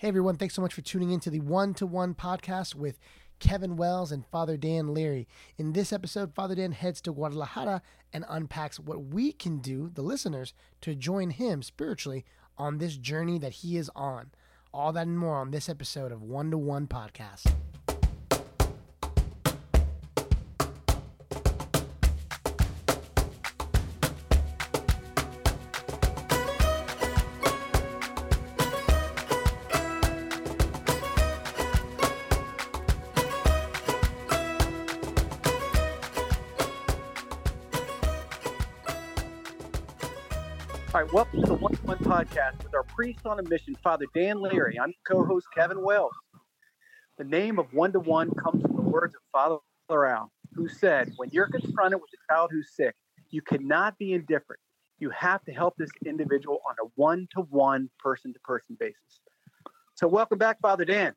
Hey everyone, thanks so much for tuning in to the One to One podcast with Kevin Wells and Father Dan Leary. In this episode, Father Dan heads to Guadalajara and unpacks what we can do, the listeners, to join him spiritually on this journey that he is on. All that and more on this episode of One to One Podcast. Podcast with our priest on a mission, Father Dan Leary. I'm co-host Kevin Wells. The name of One to One comes from the words of Father Al, who said, "When you're confronted with a child who's sick, you cannot be indifferent. You have to help this individual on a one-to-one, person-to-person basis." So, welcome back, Father Dan.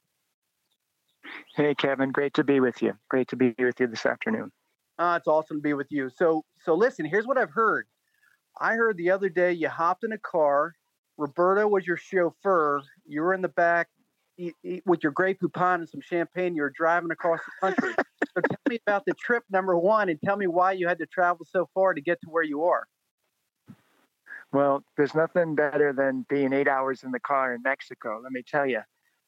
Hey, Kevin. Great to be with you. Great to be with you this afternoon. Uh, it's awesome to be with you. So, so listen. Here's what I've heard. I heard the other day you hopped in a car. Roberto was your chauffeur. You were in the back eat, eat, with your Grey Poupon and some champagne. You were driving across the country. so tell me about the trip, number one, and tell me why you had to travel so far to get to where you are. Well, there's nothing better than being eight hours in the car in Mexico. Let me tell you.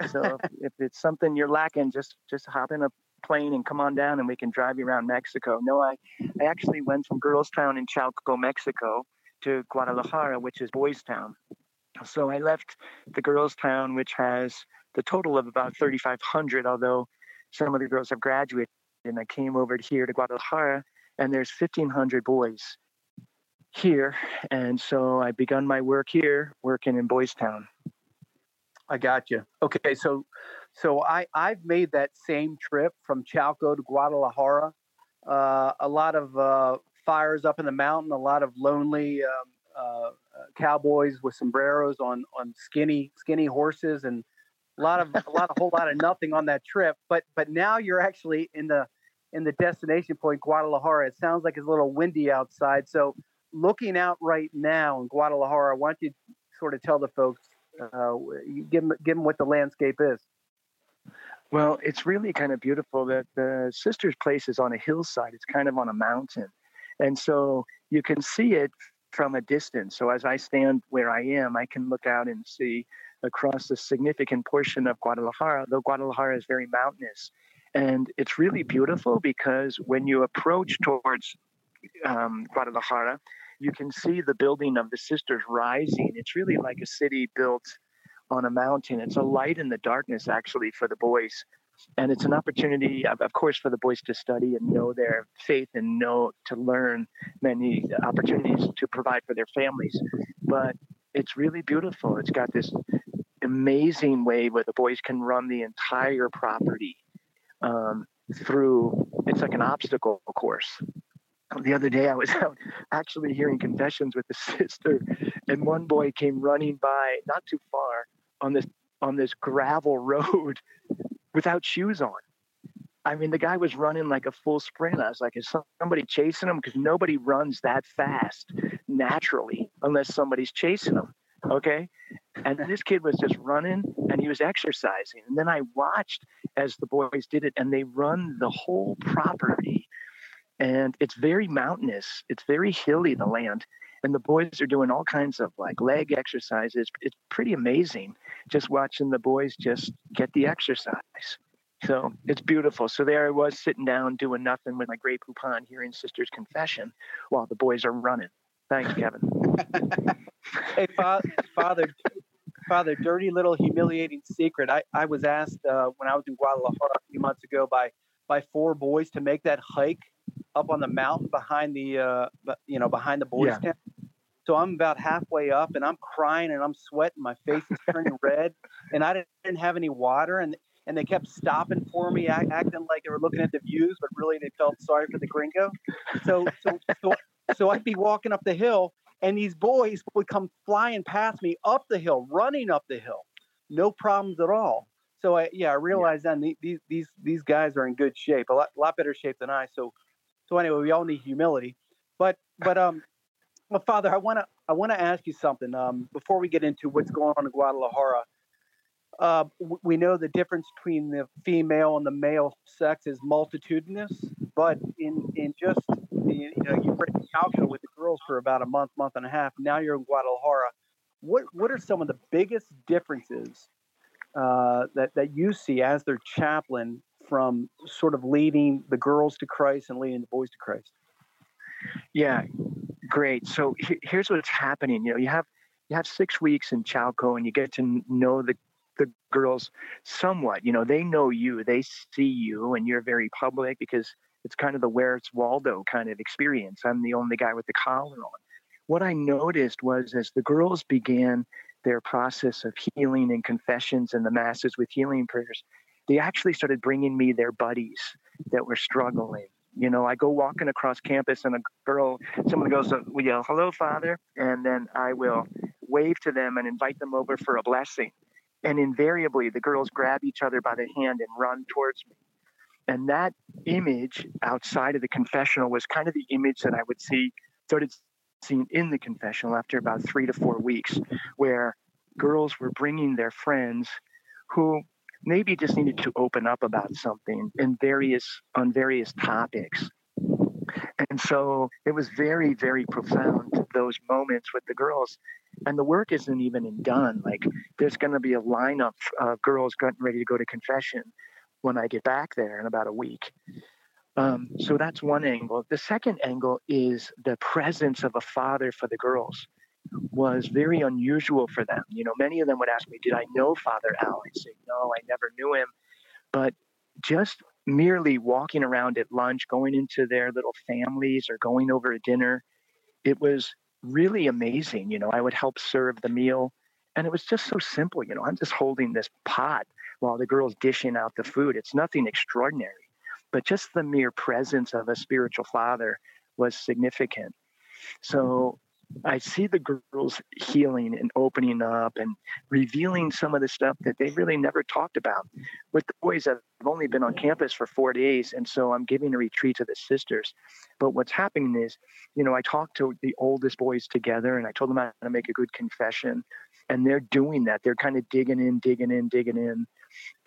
So if it's something you're lacking, just just hop in a plane and come on down, and we can drive you around Mexico. No, I I actually went from Girls Town in Chalco, Mexico, to Guadalajara, which is Boys Town. So I left the girls' town, which has the total of about 3,500, although some of the girls have graduated. And I came over here to Guadalajara, and there's 1,500 boys here. And so I begun my work here, working in Boys Town. I got you. Okay, so so I I've made that same trip from Chalco to Guadalajara. Uh, a lot of uh, fires up in the mountain, a lot of lonely um, uh, cowboys with sombreros on on skinny skinny horses, and a lot of a lot a whole lot of nothing on that trip. But but now you're actually in the in the destination point, Guadalajara. It sounds like it's a little windy outside. So looking out right now in Guadalajara, why don't you sort of tell the folks, uh, give them give them what the landscape is. Well, it's really kind of beautiful that the sister's place is on a hillside. It's kind of on a mountain. And so you can see it from a distance. So as I stand where I am, I can look out and see across a significant portion of Guadalajara, though Guadalajara is very mountainous. And it's really beautiful because when you approach towards um, Guadalajara, you can see the building of the sisters rising. It's really like a city built on a mountain. It's a light in the darkness, actually, for the boys and it's an opportunity of, course for the boys to study and know their faith and know to learn many opportunities to provide for their families. But it's really beautiful. It's got this amazing way where the boys can run the entire property um, through it's like an obstacle course. The other day I was out actually hearing confessions with the sister, and one boy came running by not too far on this on this gravel road without shoes on. I mean, the guy was running like a full sprint. I was like, is somebody chasing him? Because nobody runs that fast naturally unless somebody's chasing him. Okay. And this kid was just running and he was exercising. And then I watched as the boys did it and they run the whole property. And it's very mountainous, it's very hilly, the land. And the boys are doing all kinds of like leg exercises. It's pretty amazing just watching the boys just get the exercise. So it's beautiful. So there I was sitting down doing nothing with my Grey Poupon hearing sister's confession while the boys are running. Thanks, Kevin. hey, Father, Father, Father, dirty little humiliating secret. I, I was asked uh, when I was in Guadalajara a few months ago by by four boys to make that hike up on the mountain behind the uh, you know behind the boys' yeah. tent. So I'm about halfway up and I'm crying and I'm sweating. My face is turning red and I didn't have any water. And, and they kept stopping for me, acting like they were looking at the views, but really they felt sorry for the gringo. So, so, so, so I'd be walking up the hill and these boys would come flying past me up the hill, running up the hill. No problems at all. So I, yeah, I realized yeah. then these, these, these guys are in good shape, a lot, lot better shape than I. So, so anyway, we all need humility, but, but, um, well, Father, I want to I want to ask you something um, before we get into what's going on in Guadalajara. uh, we know the difference between the female and the male sex is multitudinous, but in in just you know you've been in Chalco with the girls for about a month, month and a half. Now you're in Guadalajara. What what are some of the biggest differences uh, that that you see as their chaplain from sort of leading the girls to Christ and leading the boys to Christ? Yeah, great. So here's what's happening. You know, you have you have six weeks in Chalco, and you get to know the the girls somewhat. You know, they know you, they see you, and you're very public because it's kind of the Where's Waldo kind of experience. I'm the only guy with the collar on. What I noticed was as the girls began their process of healing and confessions and the masses with healing prayers, they actually started bringing me their buddies that were struggling. You know, I go walking across campus and a girl, someone goes, uh, we yell, hello, Father. And then I will wave to them and invite them over for a blessing. And invariably, the girls grab each other by the hand and run towards me. And that image outside of the confessional was kind of the image that I would see, started seeing in the confessional after about three to four weeks, where girls were bringing their friends who maybe just needed to open up about something in various on various topics. And so it was very very profound those moments with the girls. And the work isn't even done. Like there's going to be a lineup of girls getting ready to go to confession when i get back there in about a week. Um, so that's one angle. The second angle is the presence of a father for the girls was very unusual for them you know many of them would ask me did i know father al I'd say no i never knew him but just merely walking around at lunch, going into their little families or going over a dinner, it was really amazing. You know, I would help serve the meal. And it was just so simple. You know, I'm just holding this pot while the girl's dishing out the food. It's nothing extraordinary, but just the mere presence of a spiritual father was significant. So I see the girls healing and opening up and revealing some of the stuff that they really never talked about. With the boys, I've only been on campus for four days, and so I'm giving a retreat to the sisters. But what's happening is, you know, I talked to the oldest boys together and I told them how to make a good confession. And they're doing that. They're kind of digging in, digging in, digging in.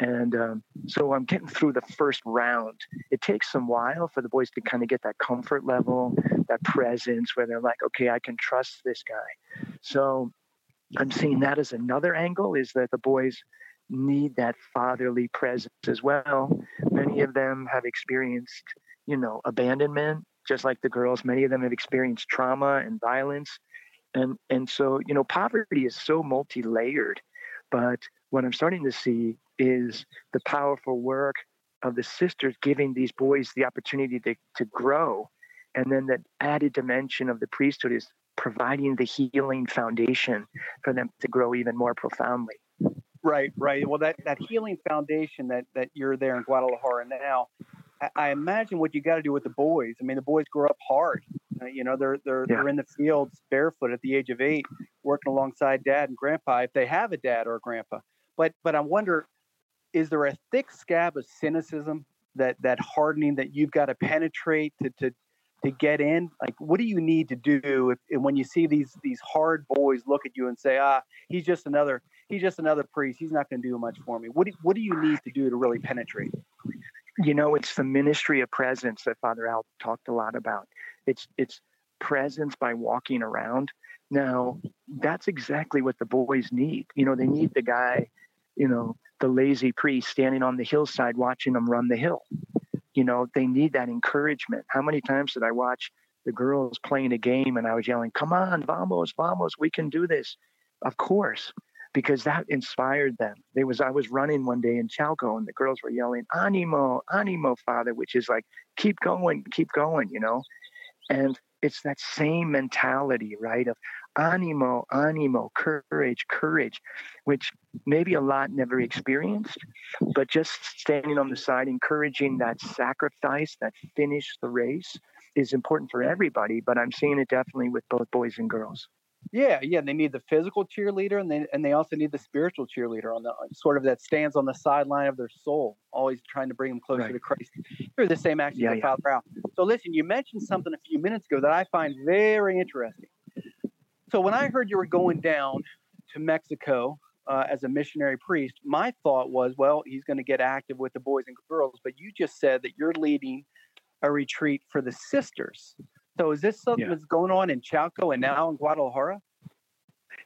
And um, so I'm getting through the first round. It takes some while for the boys to kind of get that comfort level, that presence where they're like, okay, I can trust this guy. So I'm seeing that as another angle is that the boys need that fatherly presence as well. Many of them have experienced, you know, abandonment, just like the girls. Many of them have experienced trauma and violence. And and so, you know, poverty is so multi-layered. But what I'm starting to see is the powerful work of the sisters giving these boys the opportunity to, to grow. And then that added dimension of the priesthood is providing the healing foundation for them to grow even more profoundly. Right, right. Well, that, that healing foundation that, that you're there in Guadalajara now, I, I imagine what you got to do with the boys. I mean, the boys grow up hard. Uh, you know, they're they're yeah. they're in the fields barefoot at the age of eight, working alongside dad and grandpa if they have a dad or a grandpa. But but I wonder, is there a thick scab of cynicism that that hardening that you've got to penetrate to to to get in? Like, what do you need to do if, when you see these these hard boys look at you and say, ah, he's just another he's just another priest. He's not going to do much for me. What do, what do you need to do to really penetrate? You know, it's the ministry of presence that Father Al talked a lot about. It's it's presence by walking around. Now, that's exactly what the boys need. You know, they need the guy you know, the lazy priest standing on the hillside watching them run the hill. You know, they need that encouragement. How many times did I watch the girls playing a game and I was yelling, Come on, vamos, vamos, we can do this. Of course, because that inspired them. They was I was running one day in Chalco and the girls were yelling, Animo, animo, father, which is like, keep going, keep going, you know. And it's that same mentality, right? Of animo, animo, courage, courage, which maybe a lot never experienced, but just standing on the side, encouraging that sacrifice, that finish the race is important for everybody. But I'm seeing it definitely with both boys and girls. Yeah, yeah, they need the physical cheerleader, and they and they also need the spiritual cheerleader on the sort of that stands on the sideline of their soul, always trying to bring them closer right. to Christ. They're the same actually yeah, yeah. Father Al. So listen, you mentioned something a few minutes ago that I find very interesting. So when I heard you were going down to Mexico uh, as a missionary priest, my thought was, well, he's going to get active with the boys and girls. But you just said that you're leading a retreat for the sisters. So is this something yeah. that's going on in Chalco and now in Guadalajara?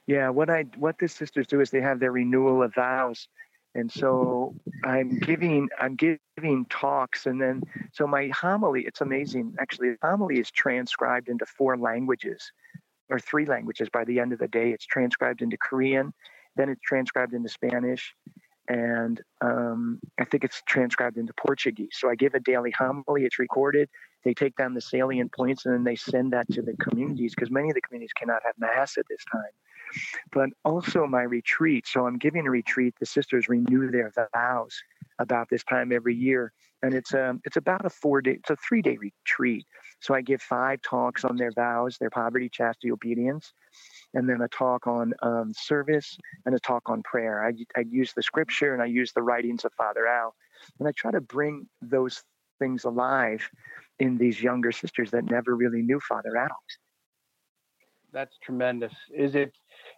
Yeah, what I what the sisters do is they have their renewal of vows, and so I'm giving I'm giving talks, and then so my homily it's amazing actually. The homily is transcribed into four languages, or three languages by the end of the day. It's transcribed into Korean, then it's transcribed into Spanish, and um, I think it's transcribed into Portuguese. So I give a daily homily. It's recorded. They take down the salient points and then they send that to the communities because many of the communities cannot have mass at this time but also my retreat. So I'm giving a retreat. The sisters renew their vows about this time every year, and it's um it's about a four day, it's a three day retreat. So I give five talks on their vows, their poverty, chastity, obedience, and then a talk on um, service and a talk on prayer. I I use the scripture and I use the writings of Father Al, and I try to bring those things alive in these younger sisters that never really knew Father Al. That's tremendous. Is it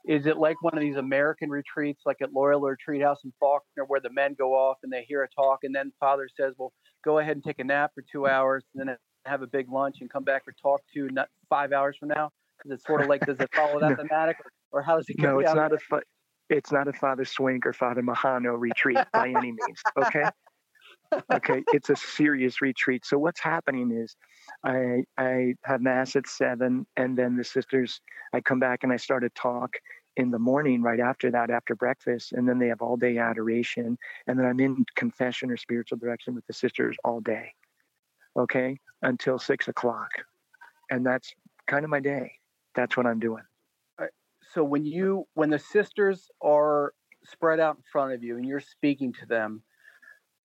is it like one of these American retreats, like at Loyola Retreat House in Faulkner, where the men go off and they hear a talk, and then Father says, "Well, go ahead and take a nap for two hours, and then have a big lunch and come back for talk to not five hours from now." Because it's sort of like, does it follow that no. thematic, or, or, how does it go? No, it's not a. Fa- it's not a Father Swink or Father Mahano retreat by any means. Okay. okay, it's a serious retreat. So what's happening is I I have mass at seven, and then the sisters I come back and I start a talk in the morning right after that after breakfast and then they have all day adoration and then i'm in confession or spiritual direction with the sisters all day okay until six o'clock and that's kind of my day that's what i'm doing so when you when the sisters are spread out in front of you and you're speaking to them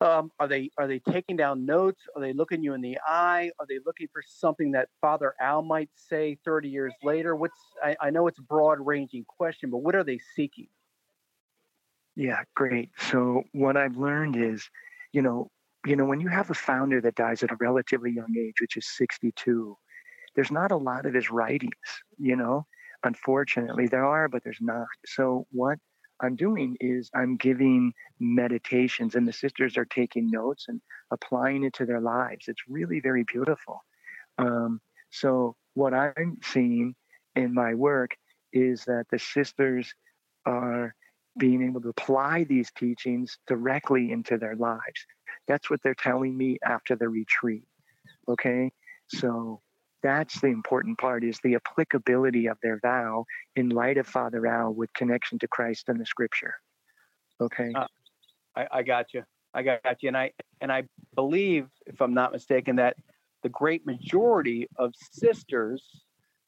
um, are they are they taking down notes? Are they looking you in the eye? Are they looking for something that Father Al might say 30 years later? What's I, I know it's a broad ranging question, but what are they seeking? Yeah, great. So what I've learned is, you know, you know, when you have a founder that dies at a relatively young age, which is 62, there's not a lot of his writings, you know. Unfortunately, there are, but there's not. So what I'm doing is I'm giving meditations, and the sisters are taking notes and applying it to their lives. It's really very beautiful. Um, so, what I'm seeing in my work is that the sisters are being able to apply these teachings directly into their lives. That's what they're telling me after the retreat. Okay. So, that's the important part is the applicability of their vow in light of Father Al with connection to Christ and the Scripture. Okay. Uh, I, I got you. I got you. And I and I believe, if I'm not mistaken, that the great majority of sisters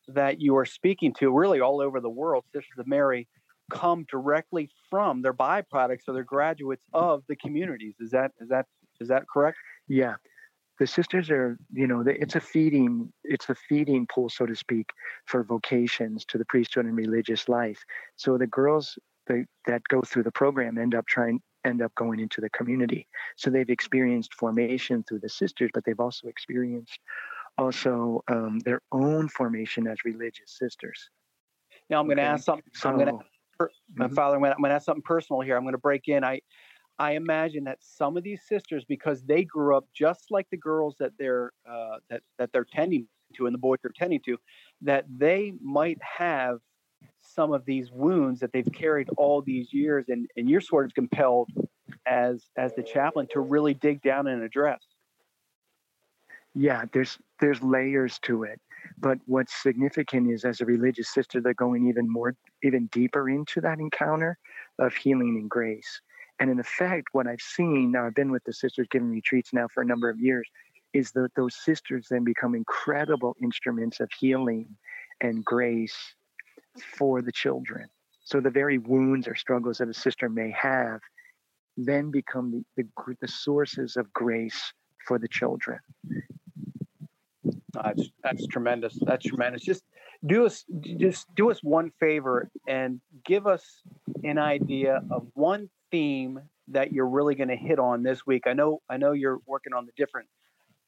that you are speaking to, really all over the world, Sisters of Mary, come directly from their byproducts or their graduates of the communities. Is that is that is that correct? Yeah. The sisters are you know it's a feeding it's a feeding pool so to speak for vocations to the priesthood and religious life. So the girls that go through the program end up trying end up going into the community. So they've experienced formation through the sisters but they've also experienced also um, their own formation as religious sisters. Now i'm going to ask something so, i'm going to mm-hmm. father i'm going to ask something personal here i'm going to break in i I imagine that some of these sisters, because they grew up just like the girls that they're uh, that that they're tending to and the boys they're tending to, that they might have some of these wounds that they've carried all these years, and and you're sort of compelled as as the chaplain to really dig down and address. Yeah, there's there's layers to it, but what's significant is as a religious sister, they're going even more even deeper into that encounter of healing and grace and in effect, what I've seen now, I've been with the sisters giving retreats now for a number of years, is that those sisters then become incredible instruments of healing and grace for the children. So the very wounds or struggles that a sister may have then become the, the, the sources of grace for the children. That's that's tremendous. That's tremendous. Just do us just do us one favor and give us an idea of one theme that you're really going to hit on this week? I know I know you're working on the different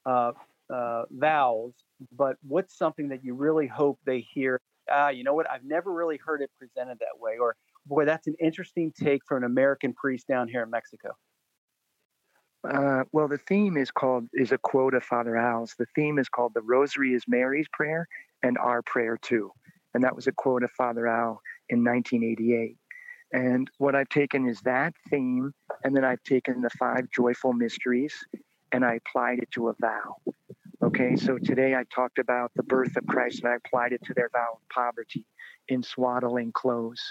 uh, uh, vows, but what's something that you really hope they hear? Ah, you know what? I've never really heard it presented that way, or boy, that's an interesting take for an American priest down here in Mexico. Uh, well, the theme is called is a quote of Father Al's. The theme is called "The Rosary is Mary's prayer and our prayer too," and that was a quote of Father Al in 1988. And what I've taken is that theme, and then I've taken the five joyful mysteries, and I applied it to a vow. Okay, so today I talked about the birth of Christ, and I applied it to their vow of poverty in swaddling clothes.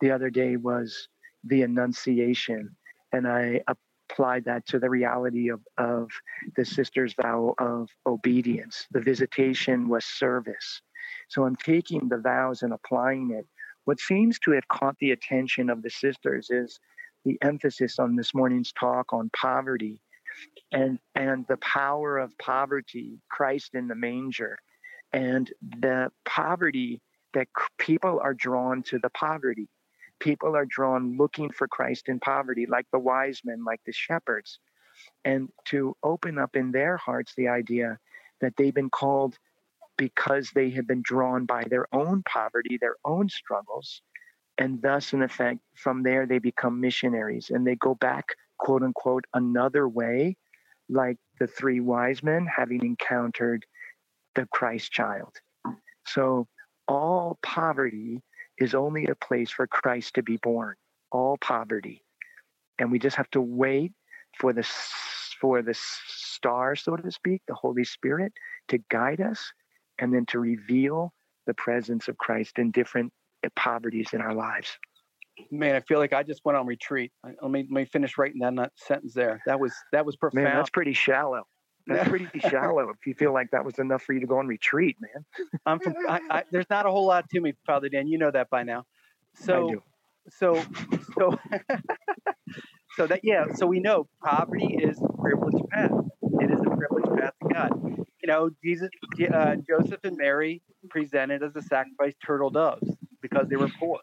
The other day was the Annunciation, and I applied that to the reality of, of the sister's vow of obedience. The visitation was service. So I'm taking the vows and applying it. What seems to have caught the attention of the sisters is the emphasis on this morning's talk on poverty and and the power of poverty, Christ in the manger, and the poverty that people are drawn to the poverty people are drawn looking for Christ in poverty, like the wise men, like the shepherds, and to open up in their hearts the idea that they've been called because they have been drawn by their own poverty, their own struggles, and thus, in effect, from there they become missionaries and they go back, quote unquote, another way, like the three wise men having encountered the Christ child. So, all poverty is only a place for Christ to be born, all poverty. And we just have to wait for the for the star, so to speak, the Holy Spirit to guide us and then to reveal the presence of Christ in different uh, poverties in our lives. Man, I feel like I just went on retreat. Uh, let me let me finish writing that sentence there. That was that was profound. Man, that's pretty shallow. That's pretty shallow. If you feel like that was enough for you to go on retreat, man. I'm from. I, I, there's not a whole lot to me, Father Dan. You know that by now. So, so, so, so that yeah. So we know poverty is a privileged path. It is a privileged path to God. You know, Jesus, uh, Joseph, and Mary presented as a sacrifice turtle doves because they were poor.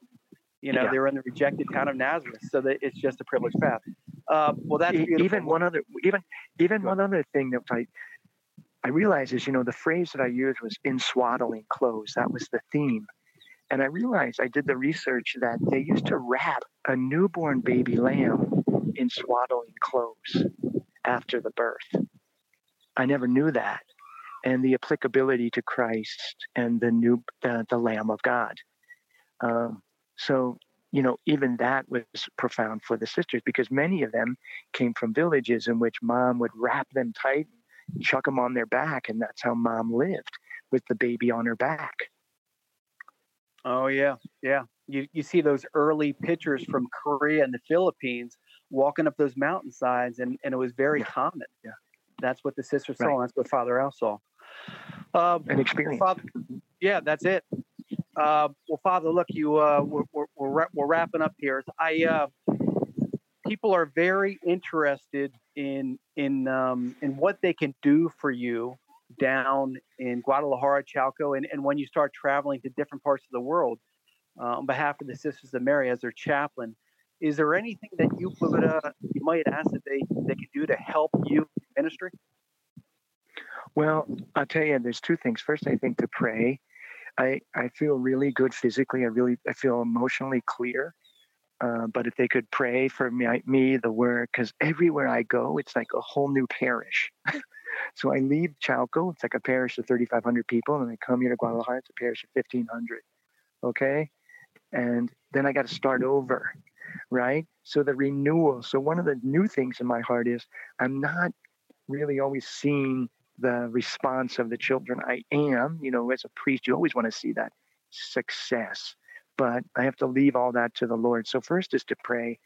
You know, yeah. they were in the rejected town of Nazareth, so that it's just a privileged path. Uh, well, that's beautiful. even one other even even one other thing that I I realized is you know the phrase that I used was in swaddling clothes. That was the theme, and I realized I did the research that they used to wrap a newborn baby lamb in swaddling clothes after the birth. I never knew that, and the applicability to Christ and the new the, the Lamb of God. Um, so you know, even that was profound for the sisters because many of them came from villages in which mom would wrap them tight, chuck them on their back, and that's how mom lived with the baby on her back. Oh yeah, yeah. You you see those early pictures from Korea and the Philippines walking up those mountainsides, and and it was very yeah. common. Yeah, that's what the sisters right. saw. That's what Father Al saw. Um, An experience. Father, yeah, that's it. Uh, well, Father, look, you uh, we're, we're, we're, wrapping up here. I uh, people are very interested in in um, in what they can do for you down in Guadalajara, Chalco, and, and when you start traveling to different parts of the world uh, on behalf of the Sisters of Mary as their chaplain. Is there anything that you uh, you might ask that they they can do to help you ministry? Well, I'll tell you, there's two things. First, I think to pray I, I feel really good physically. I really I feel emotionally clear. Uh, but if they could pray for me, me the work, because everywhere I go, it's like a whole new parish. so I leave Chalco, it's like a parish of 3,500 people, and I come here to Guadalajara, it's a parish of 1,500. Okay, and then I got to start over, right? So the renewal. So one of the new things in my heart is I'm not really always seeing the response of the children. I am, you know, as a priest, you always want to see that success, but I have to leave all that to the Lord. So first is to pray.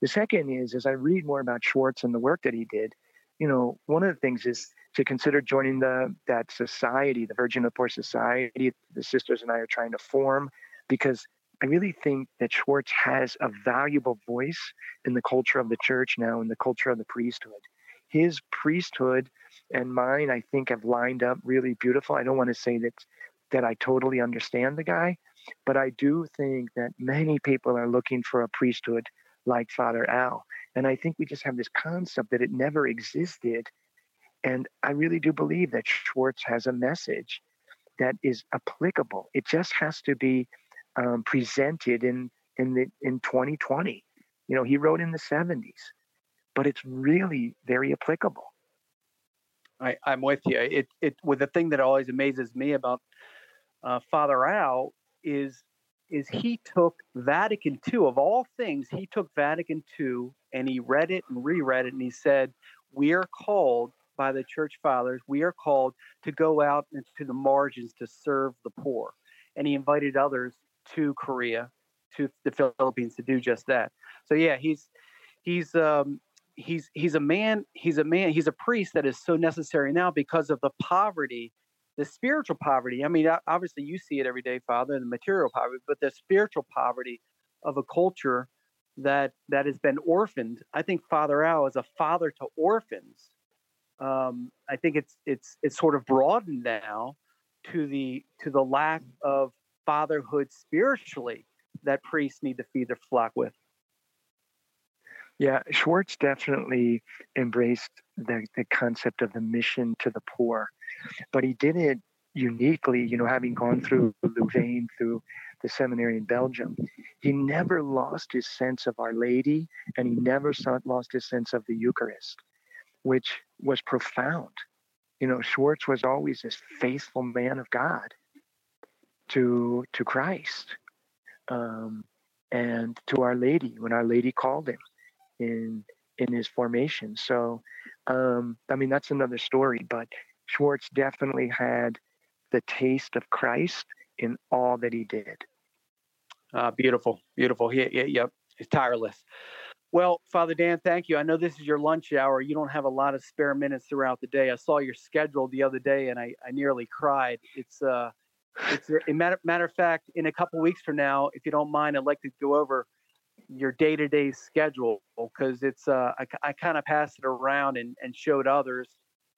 The second is, as I read more about Schwartz and the work that he did, you know, one of the things is to consider joining the that society, the Virgin of Poor Society. The sisters and I are trying to form because I really think that Schwartz has a valuable voice in the culture of the church now, in the culture of the priesthood. His priesthood and mine, I think, have lined up really beautiful. I don't want to say that that I totally understand the guy, but I do think that many people are looking for a priesthood like Father Al. And I think we just have this concept that it never existed. And I really do believe that Schwartz has a message that is applicable. It just has to be um, presented in in the in 2020. You know, he wrote in the 70s, but it's really very applicable. I, I'm with you. It it with the thing that always amazes me about uh, Father Al is is he took Vatican II of all things. He took Vatican II and he read it and reread it, and he said, "We are called by the Church Fathers. We are called to go out into the margins to serve the poor." And he invited others to Korea, to the Philippines, to do just that. So yeah, he's he's um, he's he's a man he's a man he's a priest that is so necessary now because of the poverty the spiritual poverty. I mean obviously you see it every day father the material poverty but the spiritual poverty of a culture that that has been orphaned. I think father al is a father to orphans. Um, i think it's it's it's sort of broadened now to the to the lack of fatherhood spiritually that priests need to feed their flock with yeah, Schwartz definitely embraced the, the concept of the mission to the poor, but he did it uniquely, you know, having gone through Louvain, through the seminary in Belgium. He never lost his sense of Our Lady and he never lost his sense of the Eucharist, which was profound. You know, Schwartz was always this faithful man of God to, to Christ um, and to Our Lady when Our Lady called him in in his formation. So, um, I mean, that's another story. But Schwartz definitely had the taste of Christ in all that he did. Uh, beautiful, beautiful. He, he, yep, he's tireless. Well, Father Dan, thank you. I know this is your lunch hour. You don't have a lot of spare minutes throughout the day. I saw your schedule the other day, and I, I nearly cried. It's uh, it's a matter matter of fact. In a couple weeks from now, if you don't mind, I'd like to go over your day-to-day schedule because it's uh, I, I kind of passed it around and, and showed others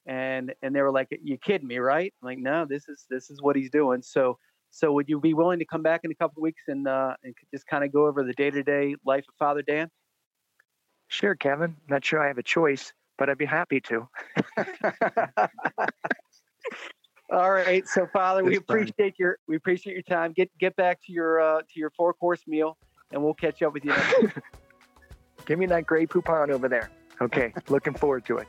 and and they were like you kidding me right? I'm like no this is this is what he's doing. So so would you be willing to come back in a couple weeks and uh, and just kind of go over the day-to-day life of father dan? Sure kevin. Not sure i have a choice but i'd be happy to. All right. So father we appreciate your we appreciate your time. Get get back to your uh, to your four course meal and we'll catch up with you next Give me that Grey Poupon over there. Okay, looking forward to it.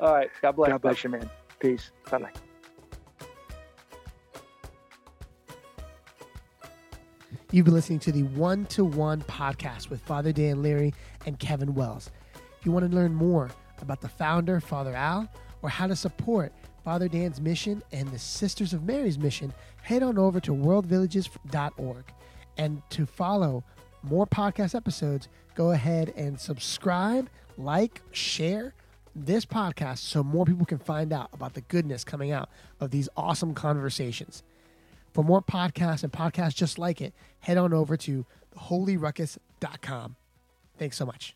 All right. God bless. God bless you, man. Peace. Bye bye. You've been listening to the One to One podcast with Father Dan Leary and Kevin Wells. If you want to learn more about the founder, Father Al, or how to support Father Dan's mission and the Sisters of Mary's mission, head on over to worldvillages.org. And to follow more podcast episodes, go ahead and subscribe, like, share this podcast so more people can find out about the goodness coming out of these awesome conversations. For more podcasts and podcasts just like it, head on over to holyruckus.com. Thanks so much.